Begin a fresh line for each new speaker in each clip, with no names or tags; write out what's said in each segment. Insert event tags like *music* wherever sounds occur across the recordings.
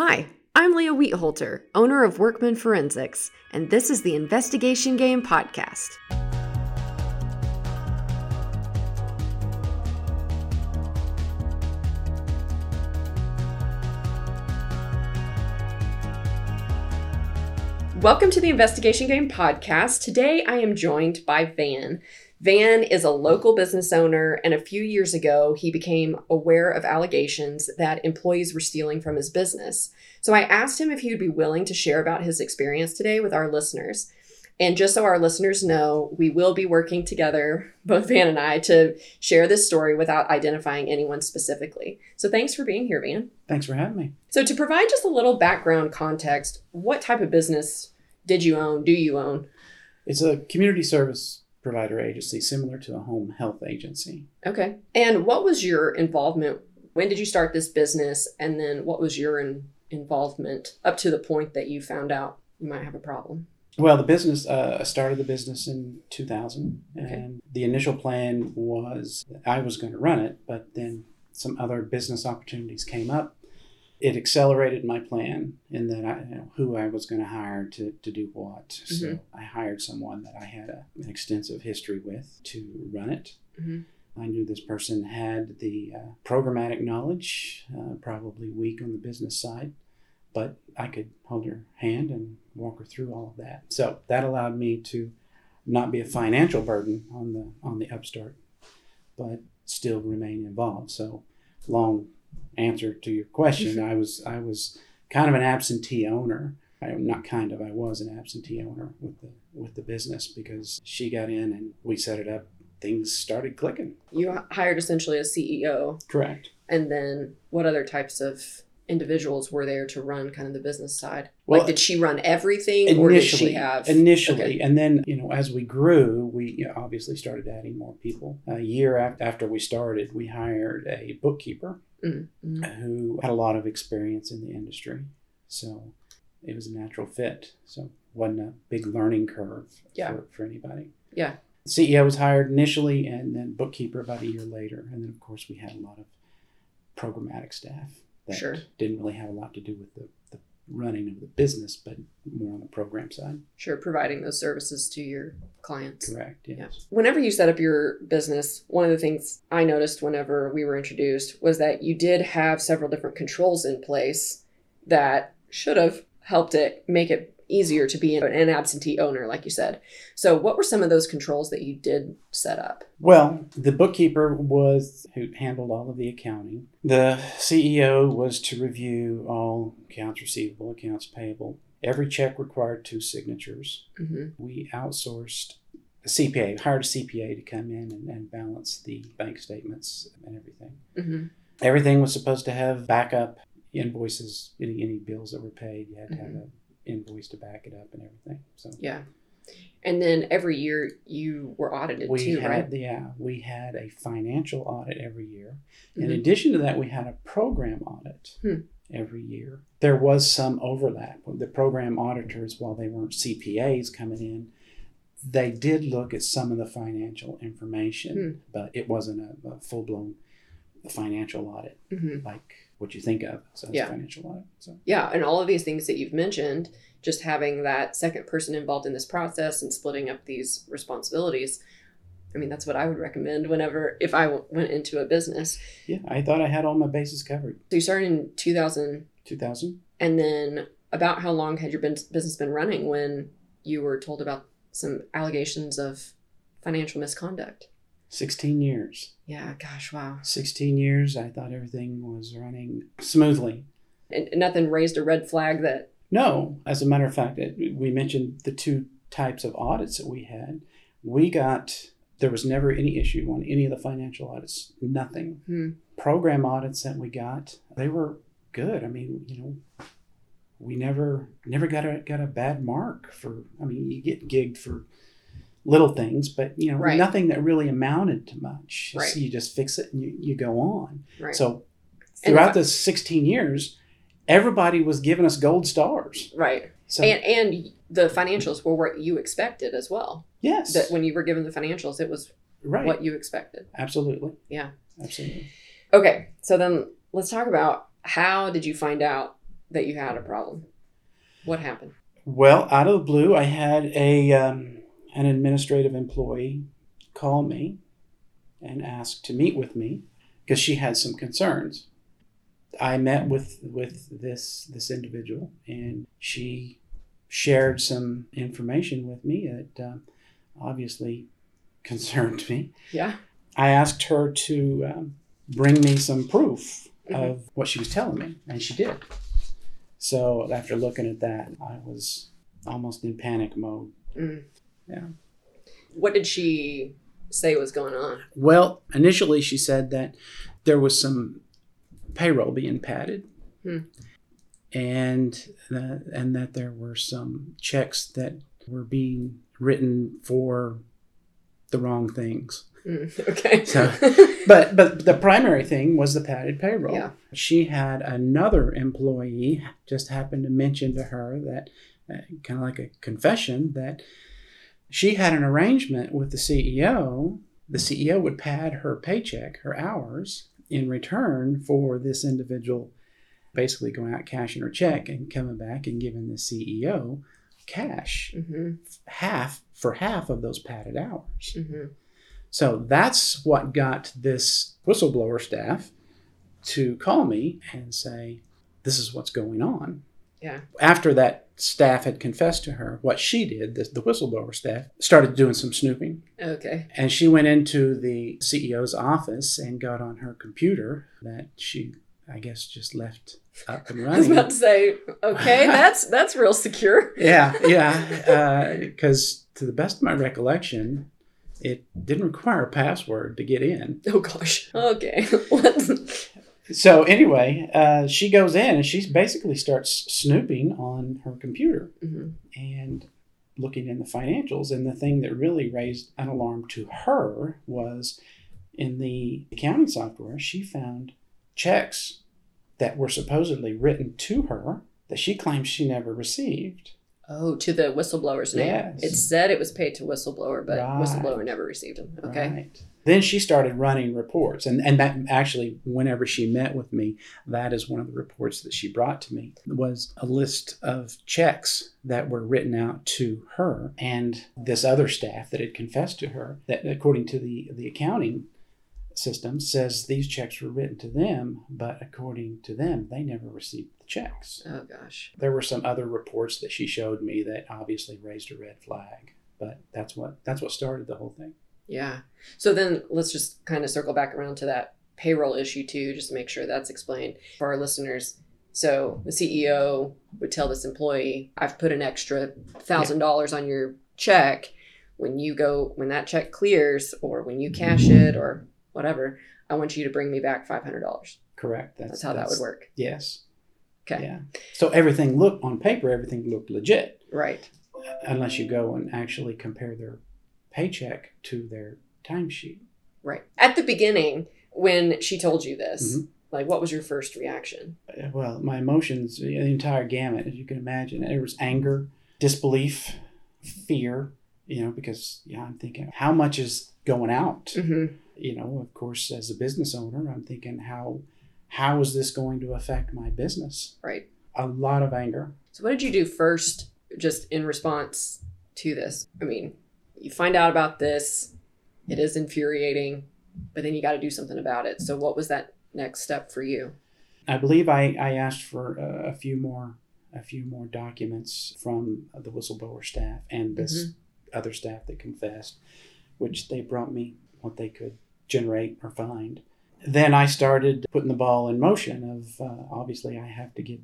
Hi, I'm Leah Wheatholter, owner of Workman Forensics, and this is the Investigation Game Podcast. Welcome to the Investigation Game Podcast. Today I am joined by Van. Van is a local business owner, and a few years ago, he became aware of allegations that employees were stealing from his business. So I asked him if he would be willing to share about his experience today with our listeners. And just so our listeners know, we will be working together, both Van and I, to share this story without identifying anyone specifically. So thanks for being here, Van.
Thanks for having me.
So, to provide just a little background context, what type of business did you own? Do you own?
It's a community service provider agency similar to a home health agency.
Okay. And what was your involvement? When did you start this business? And then what was your in, involvement up to the point that you found out you might have a problem?
Well, the business, uh, I started the business in 2000,
Okay.
and the initial plan was I was going to run it, but then some other business opportunities came up. It accelerated my plan in that I, you know, who I was going to hire to, to do what. So
Mhm.
I hired someone that I had a, an extensive history with to run it.
Mhm.
I knew this person had the uh, programmatic knowledge, uh, probably weak on the business side, but I could hold her hand and walk her through all of that. So that allowed me to not be a financial burden on the on the upstart, but still remain involved. So long answer to your question, mm-hmm. I was I was kind of an absentee owner. I'm not kind of. I was an absentee owner with the with the business because she got in and we set it up. Things started clicking.
You hired essentially a CEO.
Correct.
And then what other types of individuals were there to run kind of the business side?
Well,
like, did she run everything or did she have?
initially,
Okay.
and then you know as we grew, we you know, obviously started adding more people. A year after we started, we hired a bookkeeper
Mm, mm.
who had a lot of experience in the industry, so it was a natural fit. So wasn't a big learning curve
Yeah.
for, for anybody.
Yeah.
CEO was hired initially, and then bookkeeper about a year later, and then of course we had a lot of programmatic staff that
Sure.
didn't really have a lot to do with the, the running of the business, but more on the program side.
Sure, providing those services to your clients.
Correct. Yes.
Whenever you set up your business, one of the things I noticed whenever we were introduced was that you did have several different controls in place that should have helped it make it easier to be an absentee owner, like you said. So, what were some of those controls that you did set up?
Well, the bookkeeper was who handled all of the accounting. The CEO was to review all accounts receivable, accounts payable. Every check required two signatures.
hmm
We outsourced a CPA, hired a CPA to come in and, and balance the bank statements and everything.
hmm
Everything was supposed to have backup invoices, any any bills that were paid. You had to have an invoice to back it up and everything. So
Yeah. And then every year you were audited
we
too,
had
right?
yeah we had a financial audit every year. In
Mhm.
addition to that, we had a program audit
Hmm.
every year. There was some overlap. With the program auditors, while they weren't CPAs coming in, they did look at some of the financial information,
Hmm.
but it wasn't a, a full blown financial audit
Mhm.
like what you think of so
Yeah.
financial audit. So
Yeah, and all of these things that you've mentioned, just having that second person involved in this process and splitting up these responsibilities. I mean, that's what I would recommend whenever if I w- went into a business.
yeah, I thought I had all my bases covered.
So you started in 2000,
2000.
and then about how long had your bus- business been running when you were told about some allegations of financial misconduct?
16 years.
Yeah, gosh, wow.
16 years, I thought everything was running smoothly.
And and nothing raised a red flag that
No, as a matter of fact, it, we mentioned the two types of audits that we had. We got, there was never any issue on any of the financial audits, nothing.
Hmm.
Program audits that we got, they were good. I mean, you know, we never never got a got a bad mark for i mean you get gigged for little things but you know
Right.
nothing that really amounted to much
Right.
so you just fix it and you, you go on
right.
so throughout the 16 years everybody was giving us gold stars
right.
so
and and the financials were what you expected as well.
yes
That when you were given the financials, it was
right
what you expected.
absolutely
Yeah.
absolutely
Okay, so then let's talk about how did you find out that you had a problem? What happened?
Well, out of the blue, I had a um, an administrative employee call me and ask to meet with me because she had some concerns. I met with with this this individual, and she shared some information with me that uh, obviously concerned me.
Yeah.
I asked her to um, bring me some proof
Mhm.
of what she was telling me, and she did. So after looking at that, I was almost in panic mode.
Mm.
Yeah.
What did she say was going on?
Well, initially she said that there was some payroll being padded,
Hmm.
and that, and that there were some checks that were being written for the wrong things.
Mm, *laughs* okay.
So- But but the primary thing was the padded payroll.
Yeah.
She had another employee just happened to mention to her that uh, kind of like a confession that she had an arrangement with the CEO. The CEO would pad her paycheck, her hours, in return for this individual basically going out cashing her check and coming back and giving the CEO cash
hmm
half for half of those padded hours.
hmm
So that's what got this whistleblower staff to call me and say, This is what's going on.
Yeah.
After that staff had confessed to her, what she did, the, the whistleblower staff, started doing some snooping.
Okay.
And she went into the CEO's office and got on her computer that she, I guess, just left up and *laughs*
I was
running.
about to say, okay, *laughs* that's that's real secure.
yeah, yeah. *laughs* Uh, because to the best of my recollection, it didn't require a password to get in.
Oh gosh. Okay.
So anyway, uh, she goes in and she basically starts snooping on her computer
Mhm.
and looking in the financials. And the thing that really raised an alarm to her was in the accounting software, she found checks that were supposedly written to her that she claims she never received.
Oh, to the whistleblower's name.
Yes.
It said it was paid to whistleblower, but
Right.
whistleblower never received them. Okay.
Right. Then she started running reports. And, and that actually, whenever she met with me, that is one of the reports that she brought to me was a list of checks that were written out to her and this other staff that had confessed to her that according to the, the accounting system says these checks were written to them, but according to them, they never received checks.
Oh gosh.
There were some other reports that she showed me that obviously raised a red flag. But that's what that's what started the whole thing.
Yeah. So then let's just kind of circle back around to that payroll issue too, just to make sure that's explained for our listeners. So the CEO would tell this employee, I've put an extra thousand dollars on your check. When you go, when that check clears or when you cash it or whatever, I want you to bring me back $500.
Correct.
That's, how that would work.
Yes.
Okay.
Yeah. So everything looked on paper, everything looked legit,
Right.
unless you go and actually compare their paycheck to their timesheet.
Right. At the beginning, when she told you this,
Mhm.
like what was your first reaction?
Uh, Well, my emotions, the entire gamut, as you can imagine, there was anger, disbelief, fear. You know, because yeah, I'm thinking, how much is going out?
Mm-hmm.
You know, of course, as a business owner, I'm thinking, how how is this going to affect my business?
Right.
A lot of anger.
So, what did you do first, just in response to this? I mean, you find out about this, it is infuriating, but then you got to do something about it. So, what was that next step for you?
I believe I, I asked for a, a few more a few more documents from the whistleblower staff and this mm-hmm. other staff that confessed, which they brought me what they could generate or find. Then I started putting the ball in motion of uh, obviously I have to get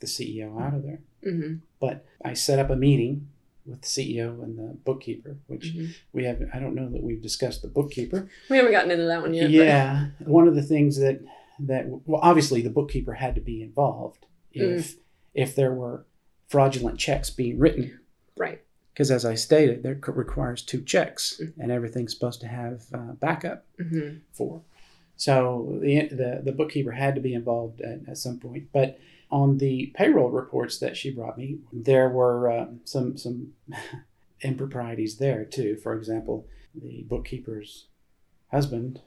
the CEO out of there.
Mm-hmm.
But I set up a meeting with the CEO and the bookkeeper, which
Mm-hmm.
we have I don't know that we've discussed the bookkeeper,
We haven't gotten into that one yet. but-
yeah, one of the things that that well, obviously the bookkeeper had to be involved if if there were fraudulent checks being written,
Right.
because as I stated, there requires two checks,
Mhm.
and everything's supposed to have uh, backup
Mm-hmm.
for. So the, the the bookkeeper had to be involved at, at some point, but. On the payroll reports that she brought me, there were uh, some some *laughs* improprieties there too. For example, the bookkeeper's husband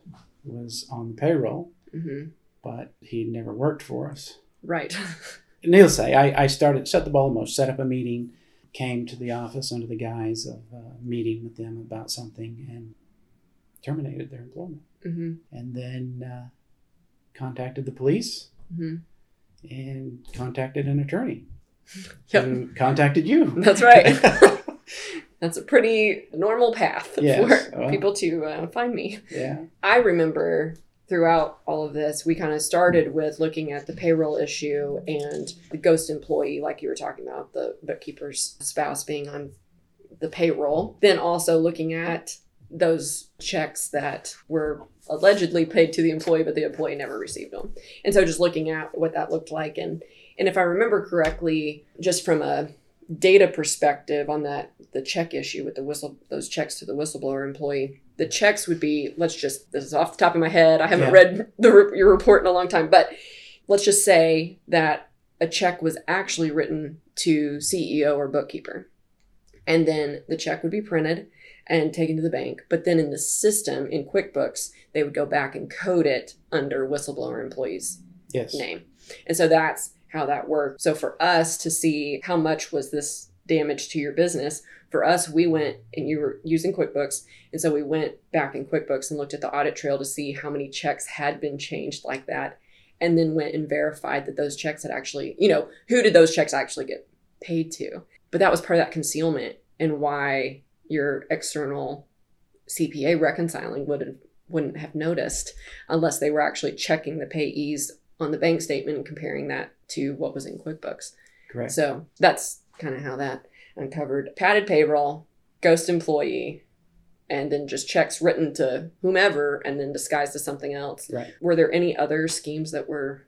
was on the payroll,
Mm-hmm.
but he never worked for us.
Right. *laughs*
needless to say, I, I started, set the ball in motion, set up a meeting, came to the office under the guise of uh, meeting with them about something and terminated their employment.
Mm-hmm.
And then uh, contacted the police
Mm-hmm.
and contacted an attorney *laughs*
Yep.
contacted you.
That's right. *laughs* *laughs* That's a pretty normal path
Yes,
for
well.
people to uh, find me.
yeah.
I remember throughout all of this, we kind of started with looking at the payroll issue and the ghost employee, like you were talking about, the bookkeeper's spouse being on the payroll. Then also looking at those checks that were allegedly paid to the employee, but the employee never received them. And so just looking at what that looked like. And, and if I remember correctly, just from a data perspective on that the check issue with the whistle those checks to the whistleblower employee the checks would be let's just this is off the top of my head i haven't
Yeah.
read the your report in a long time but let's just say that a check was actually written to ceo or bookkeeper and then the check would be printed and taken to the bank but then in the system in quickbooks they would go back and code it under whistleblower employees
Yes.
name. And so that's how that worked. So for us to see how much was this damage to your business, for us, we went and you were using QuickBooks. And so we went back in QuickBooks and looked at the audit trail to see how many checks had been changed like that. And then went and verified that those checks had actually, you know, who did those checks actually get paid to? But that was part of that concealment and why your external CPA reconciling would have, wouldn't have noticed unless they were actually checking the payees on the bank statement and comparing that to what was in QuickBooks.
Correct.
So that's kind of how that uncovered padded payroll, ghost employee, and then just checks written to whomever and then disguised as something else.
Right.
Were there any other schemes that were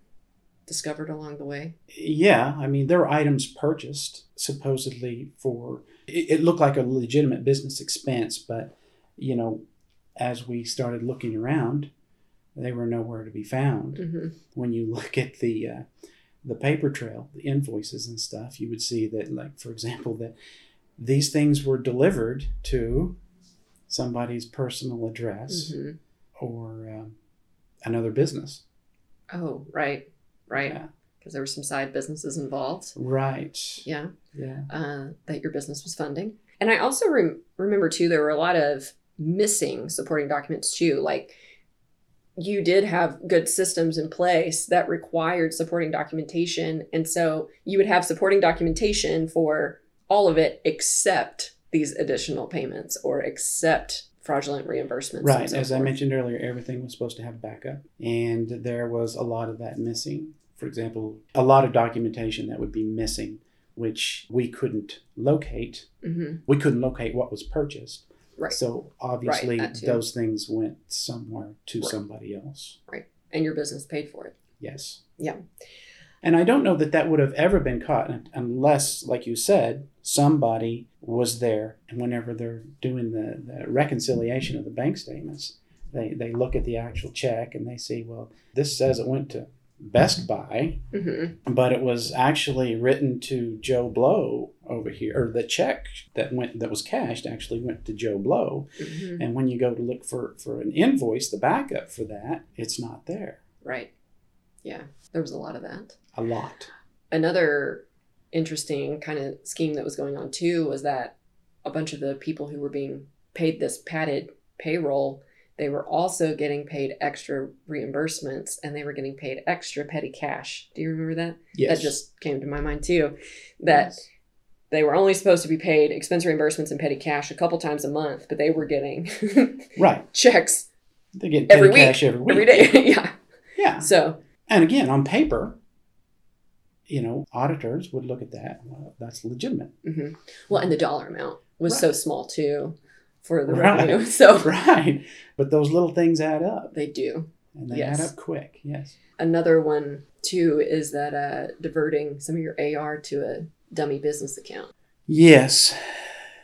discovered along the way?
Yeah, I mean, there were items purchased supposedly for, it, it looked like a legitimate business expense, but, you know, as we started looking around, they were nowhere to be found.
Mm-hmm.
When you look at the, uh, the paper trail, the invoices and stuff, you would see that, like, for example, that these things were delivered to somebody's personal address
hmm
or um, another business.
Oh, right, right.
Yeah.
Because there were some side businesses involved.
Right.
Yeah.
Yeah.
uh, that your business was funding. And I also rem- remember too, there were a lot of missing supporting documents too. Like you did have good systems in place that required supporting documentation. And so you would have supporting documentation for all of it except these additional payments or except fraudulent reimbursements.
Right.
so
As I mentioned earlier, everything was supposed to have backup, and there was a lot of that missing. For example, a lot of documentation that would be missing, which we couldn't locate.
Mhm.
We couldn't locate what was purchased.
Right.
So obviously,
too.
those things went somewhere to
Right.
somebody else. Right.
And your business paid for it.
Yes.
Yeah.
And I don't know that that would have ever been caught unless, like you said, somebody was there. And whenever they're doing the, the reconciliation of the bank statements, they, they look at the actual check and they see, well, this says it went to Best Buy,
hmm
but it was actually written to Joe Blow over here, or the check that went that was cashed actually went to Joe Blow.
hmm
And when you go to look for, for an invoice, the backup for that, it's not there.
Right. Yeah. There was a lot of that.
A lot.
another interesting kind of scheme that was going on too was that a bunch of the people who were being paid this padded payroll they were also getting paid extra reimbursements and they were getting paid extra petty cash do you remember that
Yes.
that just came to my mind too that
Yes.
they were only supposed to be paid expense reimbursements and petty cash a couple times a month but they were getting *laughs*
Right.
checks
They get
Every week.
cash every week.
every day *laughs* yeah
Yeah.
so
And again, on paper, you know, auditors would look at that. Well, that's legitimate.
mhm. well and the dollar amount was
Right.
so small too for the
Right.
revenue *laughs* so
Right. But those little things add up.
they do
And they
Yes.
add up quick. Yes.
Another one too is that uh, diverting some of your AR to a dummy business account.
Yes.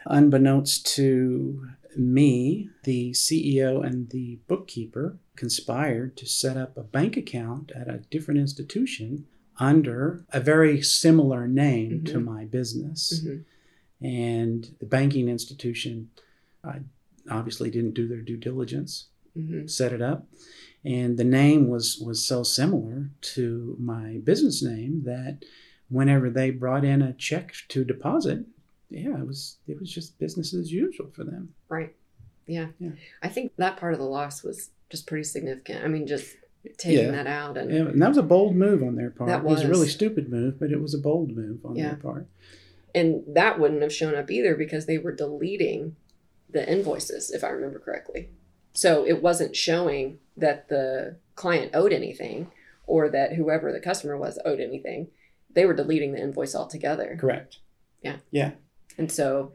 Unbeknownst to me, the CEO and the bookkeeper conspired to set up a bank account at a different institution under a very similar name to
Mhm.
my business.
Mhm.
And the banking institution uh, obviously didn't do their due diligence,
Mhm.
set it up. And the name was, was so similar to my business name that whenever they brought in a check to deposit, yeah, it was it was just business as usual for them.
Right. Yeah.
Yeah.
I think that part of the loss was just pretty significant. I mean, just taking
Yeah.
that out and
Yeah, and that was a bold move on their part.
That
It was a really stupid move, but it was a bold move on
Yeah.
their part.
and that wouldn't have shown up either because they were deleting the invoices if i remember correctly so it wasn't showing that the client owed anything or that whoever the customer was owed anything they were deleting the invoice altogether
Correct. Yeah. Yeah.
And so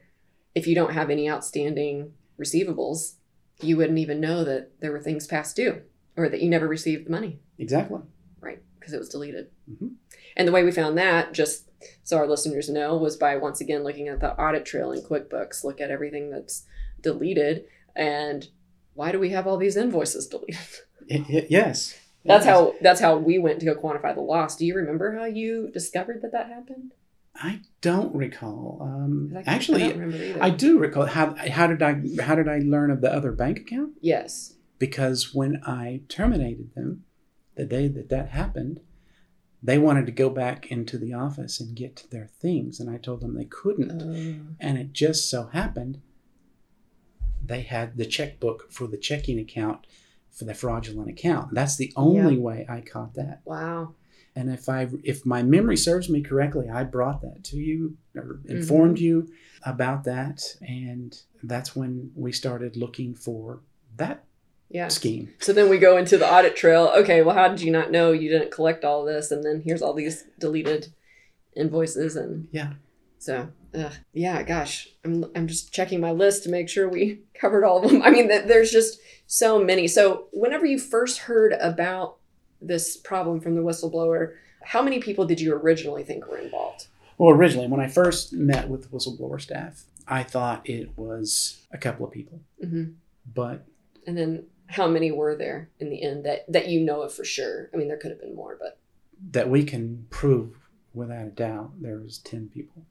if you don't have any outstanding receivables you wouldn't even know that there were things past due or that you never received the money
Exactly.
right because it was deleted
Mhm.
and the way we found that just so our listeners know was by once again looking at the audit trail in quickbooks look at everything that's deleted and why do we have all these invoices deleted *laughs*
yes.
that's
Yes.
how that's how we went to go quantify the loss do you remember how you discovered that that happened
I don't recall. Um,
I
actually,
I don't remember either.
I do recall. How how did I how did I learn of the other bank account?
yes
Because when I terminated them, the day that that happened, they wanted to go back into the office and get their things, and I told them they couldn't.
Uh,
And it just so happened they had the checkbook for the checking account for the fraudulent account. That's the only way I caught that.
wow
And if I if my memory serves me correctly, I brought that to you or mm-hmm. informed you about that and that's when we started looking for that
yeah
scheme.
so then we go into the audit trail okay well how did you not know you didn't collect all this and then here's all these deleted invoices and
Yeah.
So, ugh, yeah, gosh, I'm I'm just checking my list to make sure we *laughs* covered all of them. I mean, th- there's just so many. So, whenever you first heard about this problem from the whistleblower, how many people did you originally think were involved?
Well, originally when I first met with the whistleblower staff, I thought it was a couple of people.
hmm
But
And then, how many were there in the end that that you know of for sure? I mean, there could have been more, but
that we can prove without a doubt there was 10 people.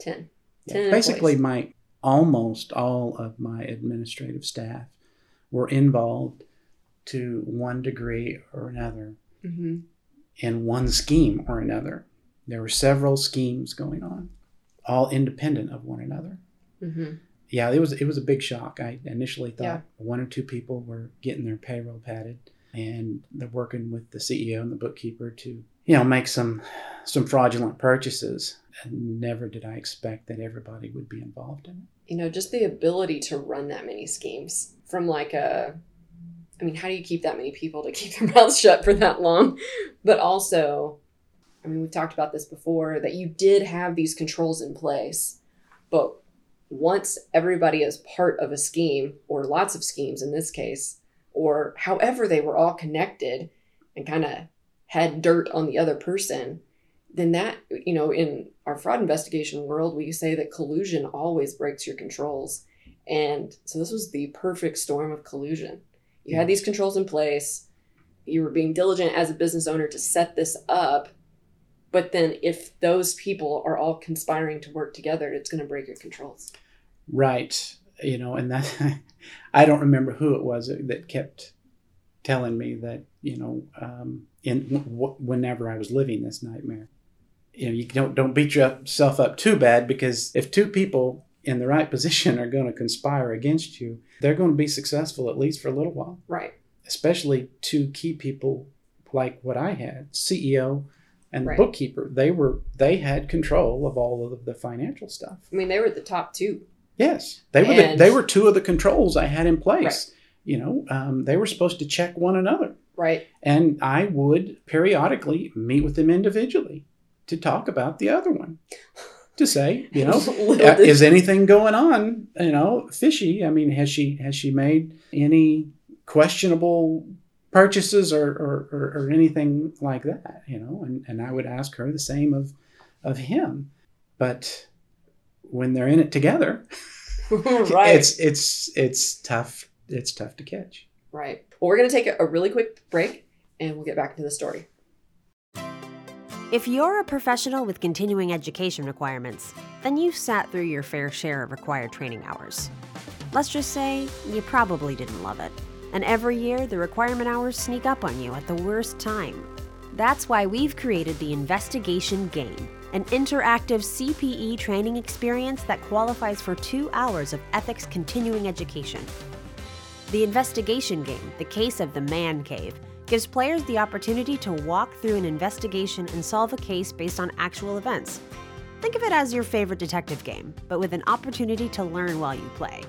Ten.
Yeah,
10
Basically,
employees.
my almost all of my administrative staff were involved to one degree or another
Mm-hmm.
in one scheme or another. There were several schemes going on, all independent of one another.
Mm-hmm.
Yeah, it was it was a big shock. I initially thought
Yeah.
one or two people were getting their payroll padded, and they're working with the CEO and the bookkeeper to you know make some some fraudulent purchases. And never did I expect that everybody would be involved in it.
you know just the ability to run that many schemes from like a i mean how do you keep that many people to *laughs* keep their mouths shut for that long but also i mean we've talked about this before that you did have these controls in place but once everybody is part of a scheme or lots of schemes in this case or however they were all connected and kind of had dirt on the other person then that you know in our fraud investigation world we say that collusion always breaks your controls. And so this was the perfect storm of collusion. You had these controls in place. You were being diligent as a business owner to set this up. But then if those people are all conspiring to work together it's going to break your controls.
Right. You know, and that *laughs* I don't remember who it was that kept telling me that, you know, um, in w- whenever I was living this nightmare, you know, you don't don't beat yourself up too bad because if two people in the right position are going to conspire against you, they're going to be successful at least for a little while.
right
Especially two key people like what I had, CEO and the bookkeeper. They were they had control of all of the financial stuff.
i mean they were the top two
Yes, they were. The, they were two of the controls I had in place.
Right.
You know, um, they were supposed to check one another,
right
and I would periodically meet with them individually to talk about the other one, to say, you know, *laughs* uh, is anything going on? You know, fishy. I mean, has she has she made any questionable purchases or or, or, or anything like that? You know, and and I would ask her the same of of him, but when they're in it together *laughs*
right
it's it's it's tough it's tough to catch
right well we're going to take a really quick break and we'll get back into the story
If you're a professional with continuing education requirements, then you've sat through your fair share of required training hours. Let's just say you probably didn't love it. And every year, the requirement hours sneak up on you at the worst time. That's why we've created the Investigation Game, an interactive CPE training experience that qualifies for two hours of ethics continuing education. The investigation game, The Case of the Man Cave, gives players the opportunity to walk through an investigation and solve a case based on actual events. Think of it as your favorite detective game, but with an opportunity to learn while you play.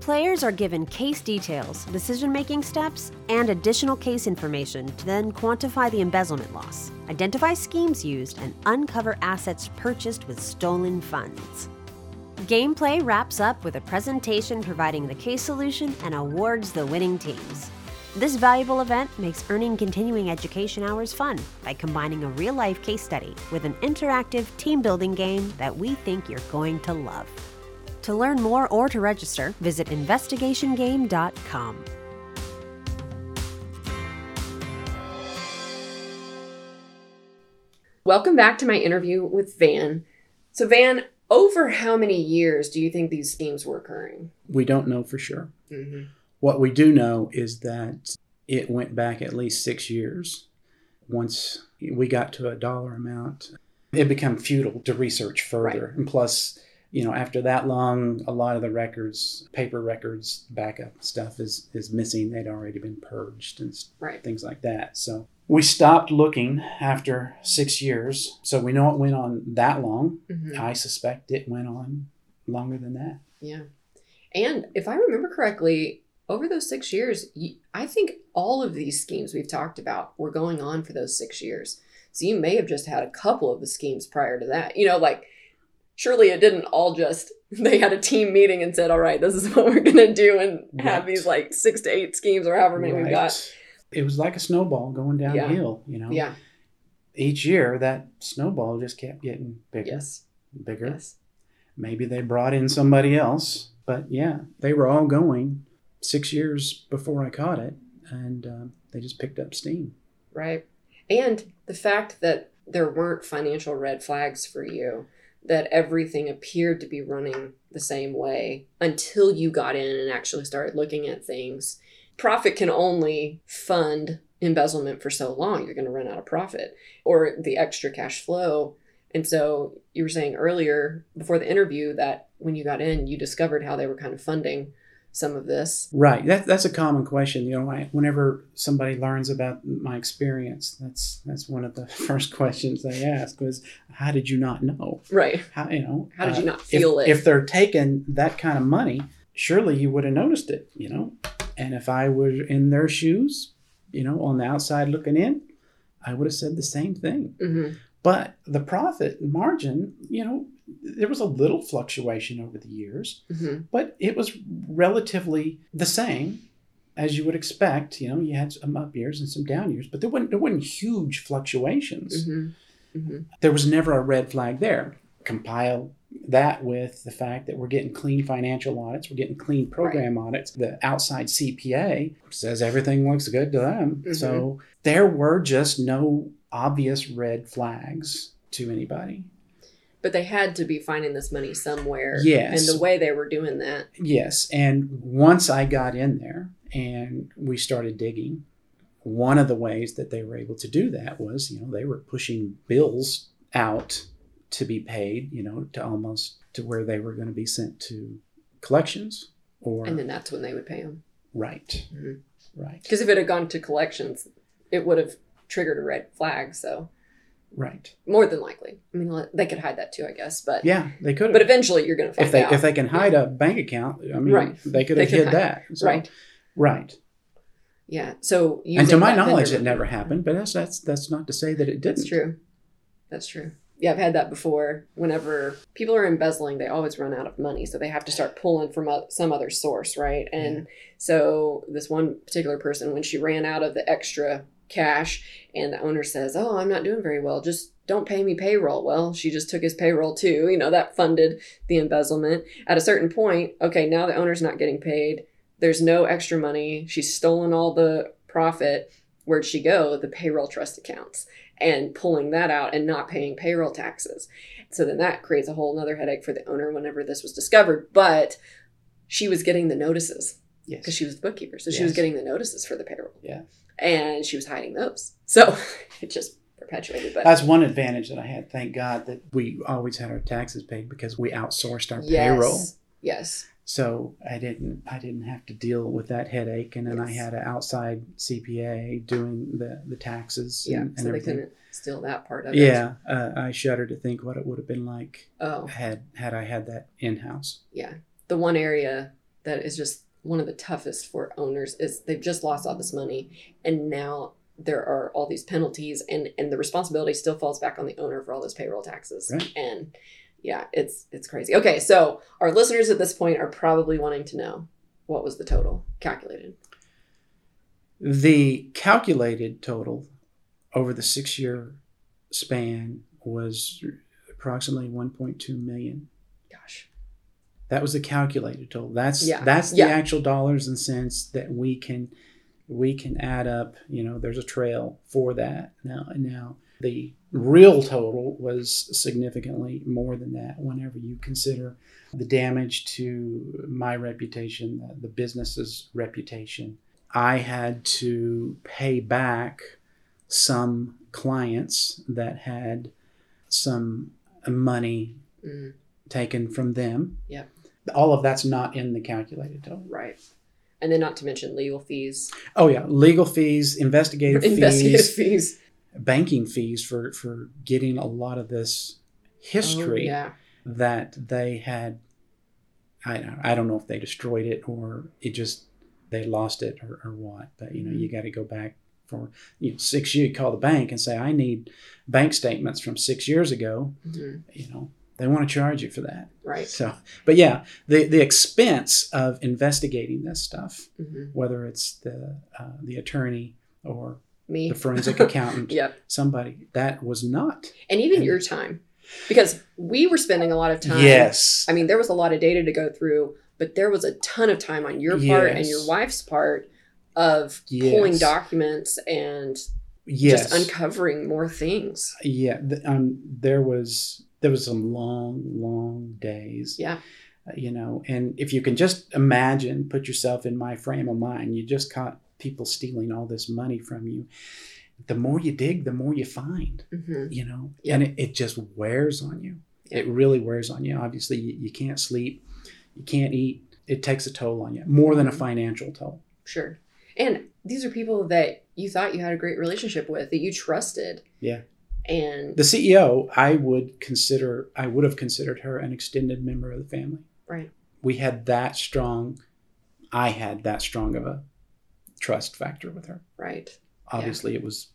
Players are given case details, decision making steps, and additional case information to then quantify the embezzlement loss, identify schemes used, and uncover assets purchased with stolen funds. Gameplay wraps up with a presentation providing the case solution and awards the winning teams. This valuable event makes earning continuing education hours fun by combining a real life case study with an interactive team building game that we think you're going to love. To learn more or to register, visit investigationgame.com.
Welcome back to my interview with Van. So, Van, over how many years do you think these schemes were occurring?
We don't know for sure.
Mm-hmm.
What we do know is that it went back at least six years. Once we got to a dollar amount, it became futile to research further.
Right.
And plus, you know, after that long, a lot of the records, paper records, backup stuff is is missing. They'd already been purged and
Right.
things like that. So we stopped looking after six years. So we know it went on that long.
Mm-hmm.
I suspect it went on longer than that.
Yeah. And if I remember correctly, over those six years, I think all of these schemes we've talked about were going on for those six years. So you may have just had a couple of the schemes prior to that. You know, like surely it didn't all just, *laughs* they had a team meeting and said, all right, this is what we're going to do and have these like six to eight schemes or however many we've got.
It was like a snowball going downhill, you know.
Yeah.
Each year that snowball just kept getting bigger,
Yes.
bigger.
Yes.
Maybe they brought in somebody else, but yeah, they were all going six years before I caught it, and um, they just picked up steam.
Right. And the fact that there weren't financial red flags for you, that everything appeared to be running the same way until you got in and actually started looking at things. Profit can only fund embezzlement for so long. You're going to run out of profit or the extra cash flow. And so you were saying earlier before the interview that when you got in, you discovered how they were kind of funding some of this.
Right. That, that's a common question. You know, I, whenever somebody learns about my experience, that's that's one of the *laughs* first questions they ask was, "How did you not know?
Right.
How you know?
How did you
uh,
not feel
if,
it?
If they're taking that kind of money, surely you would have noticed it. You know, and if I were in their shoes, you know, on the outside looking in, I would have said the same thing.
hmm
But the profit margin, you know, there was a little fluctuation over the years
hmm
but it was relatively the same as you would expect. You know, you had some up years and some down years, but there weren't there weren't huge fluctuations.
hmm hmm
There was never a red flag there. Compile that with the fact that we're getting clean financial audits, we're getting clean program audits. The outside CPA says everything looks good to them.
Mhm.
So there were just no obvious red flags to anybody.
But they had to be finding this money somewhere.
Yes.
And the way they were doing that.
Yes, and once I got in there and we started digging, one of the ways that they were able to do that was, you know, they were pushing bills out to be paid, you know, to almost to where they were going to be sent to collections or
And then that's when they would pay them.
right,
Mhm.
right,
Because if it had gone to collections, it would have triggered a red flag. So
right.
more than likely. I mean, they could hide that too, I guess. But
Yeah, they could
but eventually you're going to find
If they
out.
if they can hide a bank account, I mean,
Right.
they could have hid
hide-
that. So-
right.
right.
Yeah. So
And to my knowledge, it never happened. But that's that's that's not to say that it didn't.
That's true. That's true. Yeah, I've had that before. Whenever people are embezzling, they always run out of money, so they have to start pulling from o- some other source, right? And so this one particular person, when she ran out of the extra cash, and the owner says, "Oh, I'm not doing very well. Just don't pay me payroll." Well, she just took his payroll too. You know that funded the embezzlement. At a certain point, okay, now the owner's not getting paid. There's no extra money. She's stolen all the profit. Where'd she go? The payroll trust accounts and pulling that out and not paying payroll taxes. So then that creates a whole nother headache for the owner whenever this was discovered. But she was getting the notices
Yes.
because she was the bookkeeper. So she was getting the notices for the payroll.
Yeah.
And she was hiding those. *laughs* So it just perpetuated. But
That's one advantage that I had. Thank God that we always had our taxes paid because we outsourced our
yes,
payroll.
yes,
So I didn't I didn't have to deal with that headache, and then I had an outside CPA doing the the taxes.
yeah.
and, and
so they couldn't steal that part of it.
Yeah, uh, I shudder to think what it would have been like
Oh,
had had I had that in house.
yeah. The one area that is just one of the toughest for owners is they've just lost all this money, and now there are all these penalties, and and the responsibility still falls back on the owner for all those payroll taxes.
Right.
And yeah, it's it's crazy. Okay, so our listeners at this point are probably wanting to know what was the total calculated.
The calculated total over the six year span was approximately 1.2 million. That was the calculated total. That's
Yeah.
that's the
Yeah.
actual dollars and cents that we can we can add up. You know, there's a trail for that now. Now the real total was significantly more than that. Whenever you consider the damage to my reputation, the, the business's reputation, I had to pay back some clients that had some money
Mm,
taken from them.
Yep.
All of that's not in the calculated total.
right. And then not to mention legal fees,
Oh yeah, legal fees, investigative
investigative
fees,
fees.
banking fees for for getting a lot of this history
Oh, yeah.
that they had. I don't- I don't know if they destroyed it or it just they lost it or, or what. But you know you got to go back for you know six years. Call the bank and say I need bank statements from six years ago.
Mhm.
You know they want to charge you for that.
Right.
So, but yeah, the the expense of investigating this stuff,
hmm
whether it's the uh, the attorney or
Me.
the forensic *laughs* accountant,
Yep.
somebody that was not.
And even
And-
your time, because we were spending a lot of time.
Yes.
I mean, there was a lot of data to go through, but there was a ton of time on your part and your wife's part of pulling documents and
yes.
just uncovering more things.
yeah. Um. There was there was some long, long days.
Yeah.
uh, You know, and if you can just imagine, put yourself in my frame of mind. You just caught people stealing all this money from you. The more you dig, the more you find.
hmm
you know
Yeah.
and it, it just wears on you
Yeah.
it really wears on you obviously you, you can't sleep you can't eat it takes a toll on you more than a
Mhm.
financial toll
Sure. And these are people that you thought you had a great relationship with, that you trusted.
Yeah.
And
the ceo i would consider i would have considered her an extended member of the family
right.
we had that strong i had that strong of a trust factor with her
Right.
obviously it was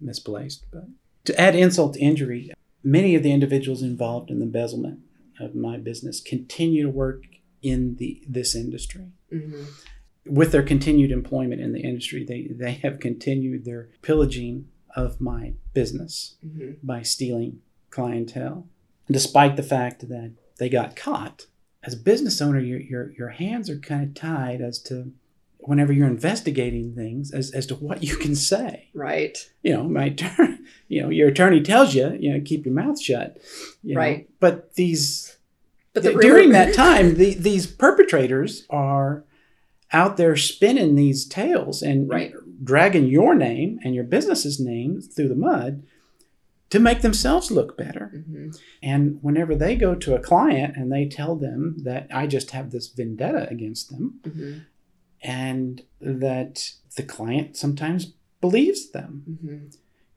misplaced but to add insult to injury many of the individuals involved in the embezzlement of my business continue to work in the this industry
hmm
with their continued employment in the industry they they have continued their pillaging of my business
hmm
by stealing clientele despite the fact that they got caught as a business owner your your, your hands are kind of tied as to whenever you're investigating things as, as to what you can say
Right.
you know, my turn, *laughs* you know, your attorney tells you, you know, keep your mouth shut. you know.
Right.
But these,
But the
during that time, the, these perpetrators are out there spinning these tales and
Right.
Dragging your name and your business's name through the mud to make themselves look better.
Mhm.
And whenever they go to a client and they tell them that I just have this vendetta against them,
Mhm.
and that the client sometimes believes them.
Mhm.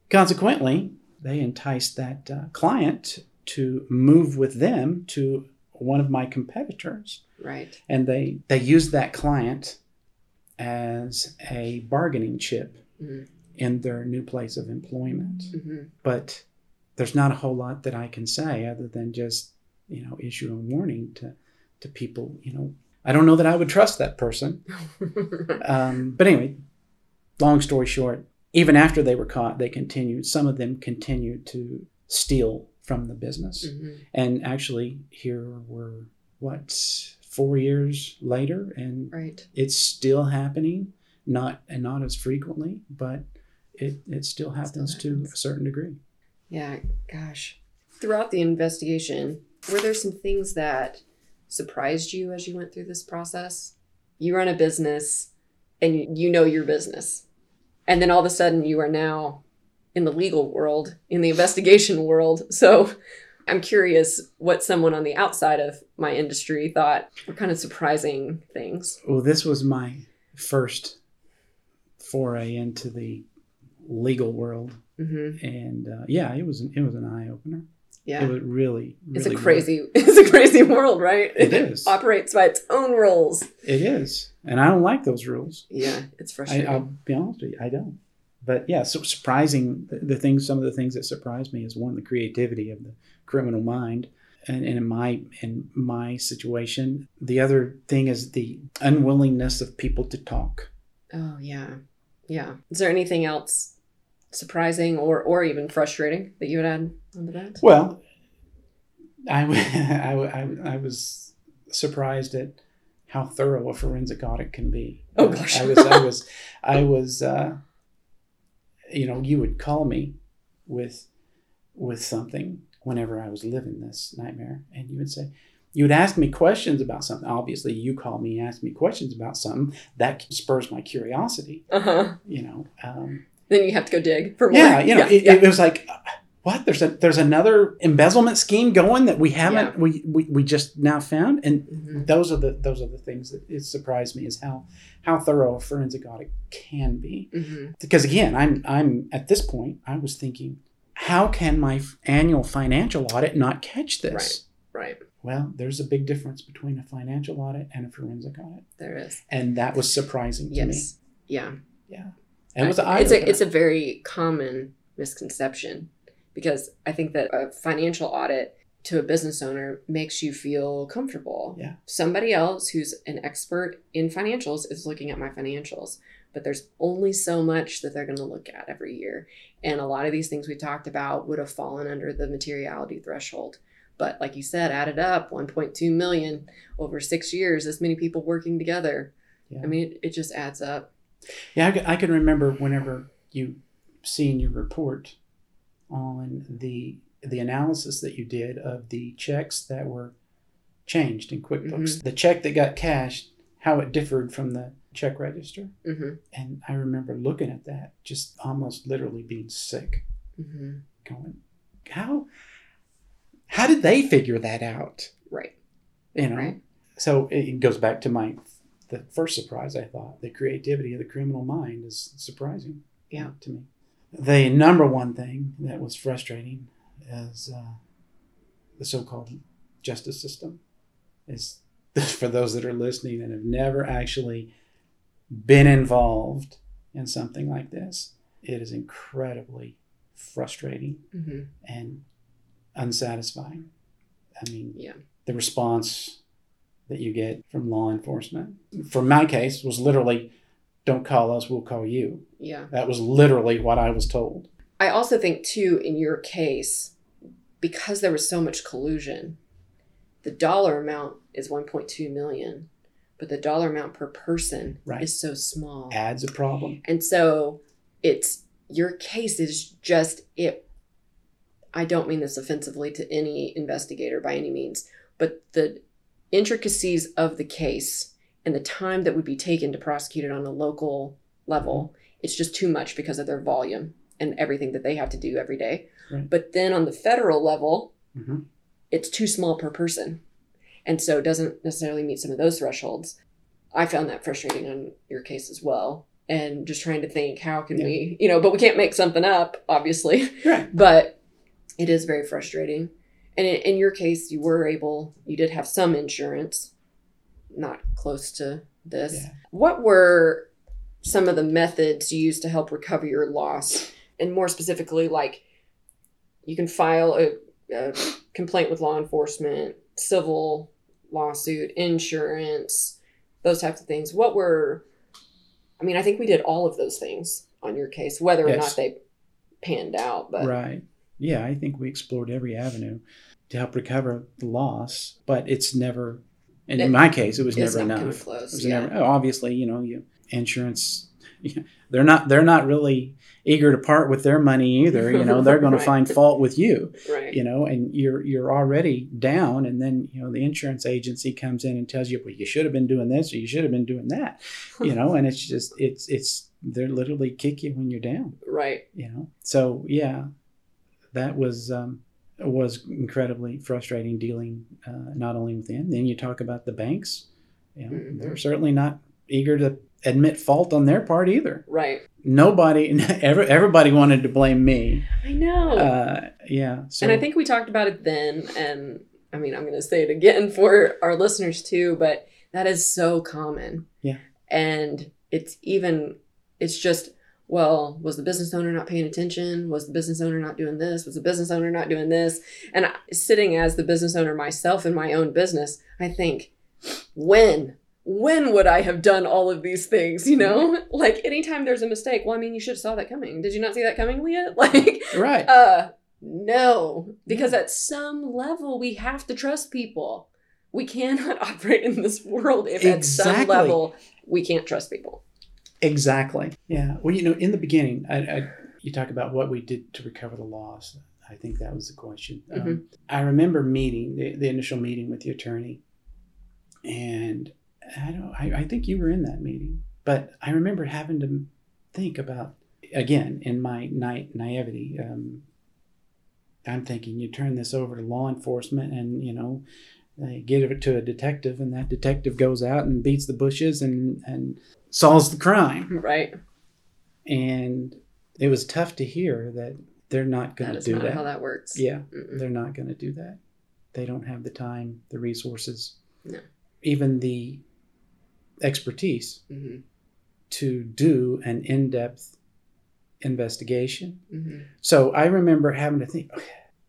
Consequently, they entice that uh, client to move with them to one of my competitors,
Right.
and they they use that client as a bargaining chip
Mhm.
in their new place of employment.
hmm
But there's not a whole lot that I can say other than just you know issue a warning to to people. You know, I don't know that I would trust that person. *laughs* Um, but anyway, long story short, even after they were caught, they continued. Some of them continued to steal from the business,
Mhm.
and actually, here were what four years later, and
Right.
it's still happening. Not and not as frequently, but it it still happens to
happens.
a certain degree.
Yeah. Gosh. Throughout the investigation, were there some things that surprised you as you went through this process? You run a business and you know your business. And then all of a sudden you are now in the legal world, in the investigation world. So I'm curious what someone on the outside of my industry thought were kind of surprising things.
Well, this was my first foray into the legal world,
hmm
and uh, yeah, it was an, it was an eye opener.
Yeah.
It was really,
it's a crazy, *laughs* it's a crazy world, right?
It is. *laughs*
operates by its own rules.
It is, and I don't like those rules.
Yeah, it's
I,
frustrating.
I'll be honest with you, I don't. But yeah, so surprising. The, the things, some of the things that surprised me is one, the creativity of the criminal mind, and, and in my in my situation, the other thing is the unwillingness of people to talk.
oh yeah, yeah. Is there anything else surprising or or even frustrating that you would add onto that?
Well, I *laughs* I I was surprised at how thorough a forensic audit can be.
Oh, gosh.
I was I was *laughs* I was uh, you know you would call me with with something whenever I was living this nightmare, and you would say. You would ask me questions about something. Obviously, you call me, ask me questions about something that spurs my curiosity.
Uh huh.
You know, um,
Then you have to go dig for more.
yeah, you know, it,
yeah.
it was like, what? There's a there's another embezzlement scheme going that we haven't
Yeah.
we, we we just now found, and
Mhm.
those are the those are the things that it surprised me is how how thorough a forensic audit can be.
Mhm.
Because again, I'm I'm at this point, I was thinking, how can my annual financial audit not catch this?
Right. right.
Well, there's a big difference between a financial audit and a forensic audit,
There is.
and that was surprising to me.
Yes. Yeah.
And was
I- it's a it's a very common misconception because I think that a financial audit to a business owner makes you feel comfortable.
Yeah.
Somebody else who's an expert in financials is looking at my financials, but there's only so much that they're going to look at every year. And a lot of these things we talked about would have fallen under the materiality threshold. But like you said, added up 1.2 million over 6 years, this many people working together.
Yeah.
I mean, it, it just adds up.
Yeah, I can, I can remember whenever you seen your report on the the analysis that you did of the checks that were changed in QuickBooks. Mm-hmm. The check that got cashed, how it differed from the check register.
Mhm.
And I remember looking at that, just almost literally being sick,
Mhm.
going, how how did they figure that out?
Right.
You know.
Right.
So it goes back to my the first surprise. I thought the creativity of the criminal mind is surprising.
Yeah.
To me, the number one thing that was frustrating is uh, the so-called justice system. Is *laughs* for those that are listening and have never actually been involved in something like this, it is incredibly frustrating
Mhm.
and unsatisfying. I mean,
Yeah.
the response that you get from law enforcement, for my case, was literally, "Don't call us, we'll call you."
Yeah.
That was literally what I was told.
I also think too in your case because there was so much collusion the dollar amount is 1.2 million but the dollar amount per person
Right.
is so small
Adds a problem.
and so it's your case is just it I don't mean this offensively to any investigator by any means but the intricacies of the case and the time that would be taken to prosecute it on a local level it's just too much because of their volume and everything that they have to do every day
Right.
but then on the federal level
hmm
it's too small per person and so it doesn't necessarily meet some of those thresholds i found that frustrating on your case as well and just trying to think how can
Yeah.
we you know but we can't make something up obviously
Right. *laughs*
but it is very frustrating and in, in your case you were able you did have some insurance not close to this
Yeah.
what were some of the methods you used to help recover your loss and more specifically like you can file a, a complaint with law enforcement civil lawsuit insurance those types of things what were i mean i think we did all of those things on your case whether or not they panned out but
Right. Yeah, I think we explored every avenue to help recover the loss, but it's never. And
It-
in my case, it was never enough.
close
It was
yeah.
never. oh, Obviously, you know, you insurance. *laughs* They're not. They're not really eager to part with their money either. You know, they're *laughs* going
Right.
to find fault with you.
right
you know, and you're you're already down, and then you know the insurance agency comes in and tells you, well, you should have been doing this or you should have been doing that, *laughs* you know, and it's just it's it's they're literally kick you when you're down.
Right.
You know. So yeah, that was um, was incredibly frustrating dealing uh, not only with them. Then you talk about the banks. You know,
Mhm.
they're certainly not eager to admit fault on their part either.
Right.
Nobody, *laughs* every, everybody wanted to blame me.
I know.
Uh, yeah. So
and I think we talked about it then, and I mean, I'm going to say it again *laughs* for our listeners too, but that is so common.
Yeah.
And it's even, it's just, well, was the business owner not paying attention? Was the business owner not doing this? Was the business owner not doing this? And I, sitting as the business owner myself in my own business, I think, when? When would I have done all of these things? You know, *laughs* like anytime there's a mistake. Well, I mean, you should have saw that coming. Did you not see that coming, Leah? *laughs* Like,
right.
uh, no, because at some level we have to trust people. We cannot *laughs* operate in this world if at some level we can't trust people.
Exactly. Yeah. Well, you know, in the beginning, I, I, you talk about what we did to recover the loss. I think that was the question. Um,
Mhm.
I remember meeting the, the initial meeting with the attorney, and I don't. I, I think you were in that meeting, but I remember having to think about again in my na- naivety. Um, I'm thinking you turn this over to law enforcement, and you know. They give it to a detective, and that detective goes out and beats the bushes and, and solves the crime. *laughs*
Right?
And it was tough to hear that they're not going to do
not
that.
how that works.
Yeah,
Mm-mm.
they're not going to do that. They don't have the time, the resources,
No.
even the expertise
Mhm.
to do an in depth investigation.
Mhm.
So I remember having to think, okay,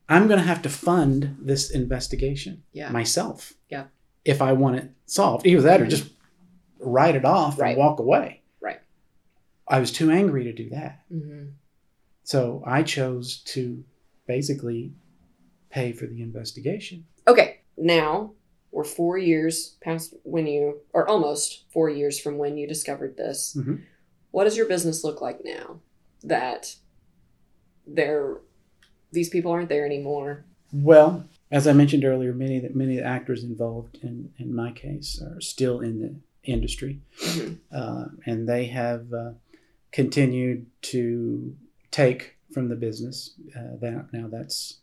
I'm going to have to fund this investigation
Yeah.
myself.
Yeah.
If I want it solved, either that or
Mhm.
just write it off
Right.
and walk away.
Right.
I was too angry to do that.
Mhm.
So I chose to basically pay for the investigation.
Okay, now we're four years past when you, or almost four years from when you discovered this.
Mhm.
What does your business look like now that there, these people aren't there anymore?
Well, as I mentioned earlier, many that many of the actors involved in in my case are still in the industry,
Mhm.
uh, and they have uh, continued to take from the business. Uh, that now that's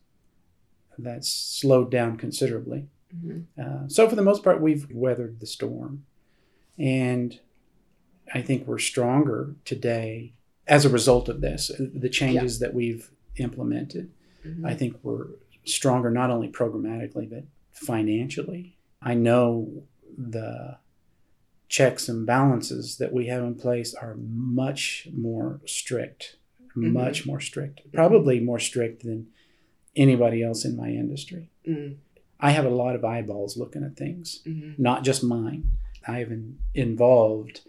that's slowed down considerably.
Mhm.
Uh, so for the most part, we've weathered the storm, and I think we're stronger today as a result of this. The changes that we've implemented,
Mhm.
I think we're stronger not only programmatically but financially. I know the checks and balances that we have in place are much more strict,
Mhm.
much more strict, probably more strict than anybody else in my industry.
Mm,
I have a lot of eyeballs looking at things,
mhm.
not just mine. I have in, involved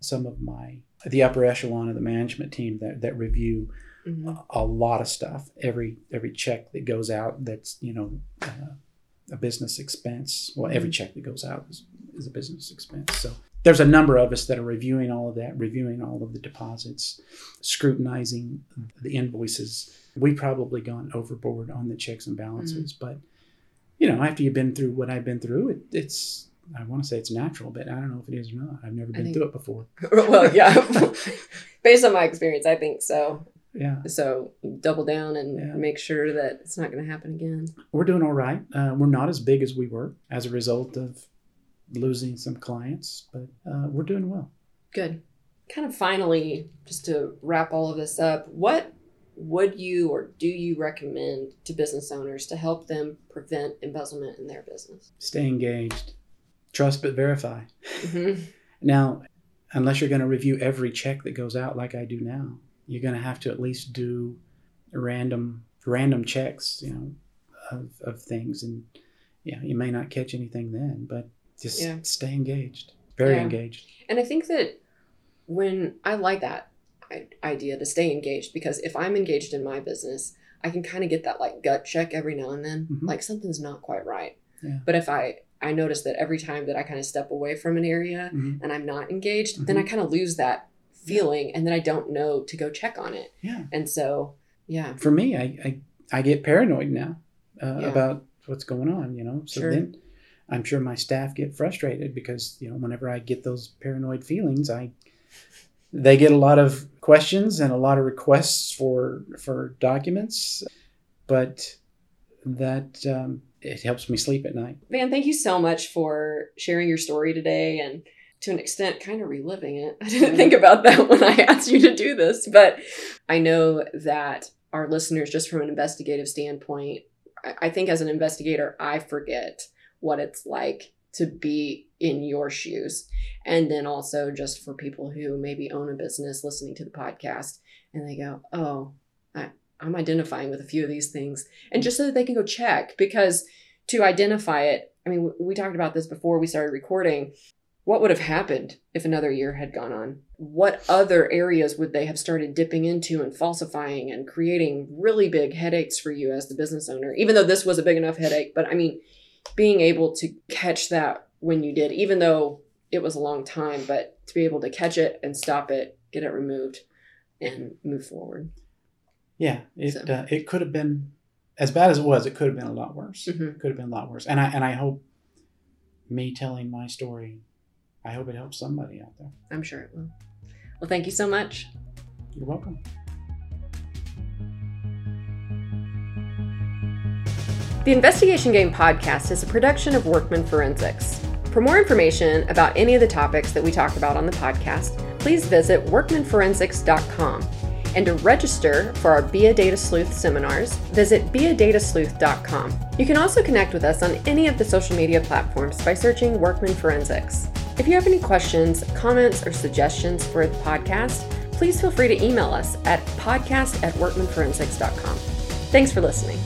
some of my the upper echelon of the management team that, that review
Mhm.
a, a lot of stuff. Every every check that goes out that's you know uh, a business expense. Well, every check that goes out is, is a business expense. So there's a number of us that are reviewing all of that, reviewing all of the deposits, scrutinizing the invoices. We've probably gone overboard on the checks and balances, but you know, after you've been through what I've been through, it, it's I want to say it's natural, but I don't know if it is or not. I've never been
think-
through it before. *laughs*
well, yeah. *laughs* Based on my experience, I think so.
Yeah,
So double down and
Yeah.
make sure that it's not going to happen again.
we're doing all right. Uh, we're not as big as we were as a result of losing some clients, but uh, we're doing well.
Good. Kind of finally, just to wrap all of this up, what would you or do you recommend to business owners to help them prevent embezzlement in their business?
Stay engaged, trust but verify.
Mhm. *laughs*
Now, unless you're going to review every check that goes out like I do now, you're going to have to at least do random random checks, you know, of, of things, and yeah, you may not catch anything then, but just
Yeah.
stay engaged, very
Yeah.
engaged.
And I think that when I like that idea to stay engaged, because if I'm engaged in my business, I can kind of get that like gut check every now and then,
Mhm.
like something's not quite right.
Yeah.
But if I I notice that every time that I kind of step away from an area
Mhm.
and I'm not engaged, then I kind of lose that feeling, and then I don't know to go check on it.
Yeah.
And so, yeah,
for me, I, I, I get paranoid now uh,
Yeah.
about what's going on, you know. So
Sure.
then I'm sure my staff get frustrated because, you know, whenever I get those paranoid feelings, I they get a lot of questions and a lot of requests for for documents, but that um, it helps me sleep at night.
Van, thank you so much for sharing your story today and to an extent kind of reliving it. *laughs* I didn't think about that when I *laughs* asked you to do this, but I know that our listeners, just from an investigative standpoint, I think as an investigator, I forget what it's like to be in your shoes. And then also just for people who maybe own a business listening to the podcast and they go, oh, I, I'm identifying with a few of these things. And just so that they can go check because to identify it, I mean, we talked about this before we started recording. What would have happened if another year had gone on? What other areas would they have started dipping into and falsifying and creating really big headaches for you as the business owner? Even though this was a big enough headache, but I mean, being able to catch that when you did, even though it was a long time, but to be able to catch it and stop it, get it removed, and move forward.
Yeah, it so. uh, it could have been as bad as it was. It could have been a lot worse. Mm-hmm. Could have been a lot worse. And I and I hope me telling my story, I hope it helps somebody out there.
I'm sure it will. Well, thank you so much.
You're welcome.
The Investigation Game podcast is a production of Workman Forensics. For more information about any of the topics that we talk about on the podcast, please visit workmanforensics.com. And to register for our Be a Data Sleuth seminars, visit beadatasleuth.com. You can also connect with us on any of the social media platforms by searching Workman Forensics. If you have any questions, comments, or suggestions for the podcast, please feel free to email us at podcast at workmanforensics.com. Thanks for listening.